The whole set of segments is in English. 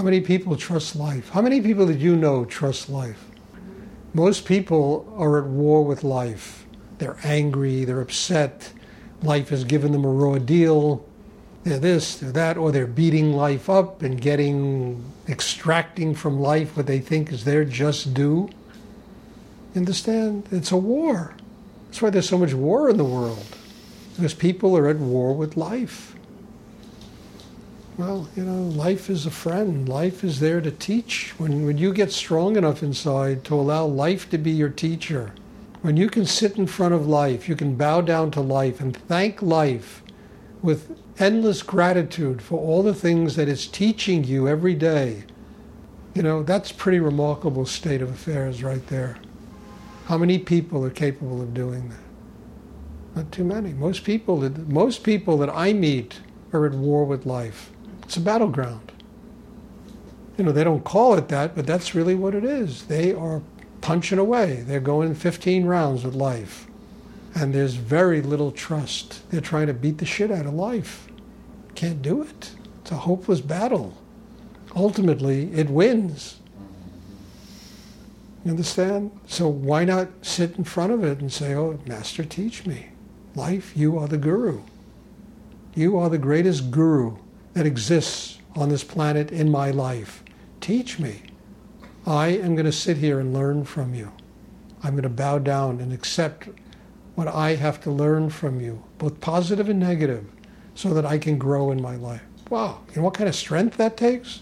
How many people trust life? How many people that you know trust life? Most people are at war with life. They're angry, they're upset, life has given them a raw deal, they're this, they're that, or they're beating life up and getting, extracting from life what they think is their just due. Understand? It's a war. That's why there's so much war in the world, because people are at war with life. Well, you know, life is a friend. Life is there to teach. When, when you get strong enough inside to allow life to be your teacher, when you can sit in front of life, you can bow down to life and thank life with endless gratitude for all the things that it's teaching you every day. You know, that's pretty remarkable state of affairs right there. How many people are capable of doing that? Not too many. Most people most people that I meet are at war with life. It's a battleground. You know, they don't call it that, but that's really what it is. They are punching away. They're going 15 rounds with life. And there's very little trust. They're trying to beat the shit out of life. Can't do it. It's a hopeless battle. Ultimately, it wins. You understand? So why not sit in front of it and say, Oh, Master, teach me. Life, you are the guru. You are the greatest guru that exists on this planet in my life. Teach me. I am going to sit here and learn from you. I'm going to bow down and accept what I have to learn from you, both positive and negative, so that I can grow in my life. Wow, you know what kind of strength that takes?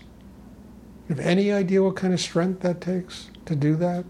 You have any idea what kind of strength that takes to do that?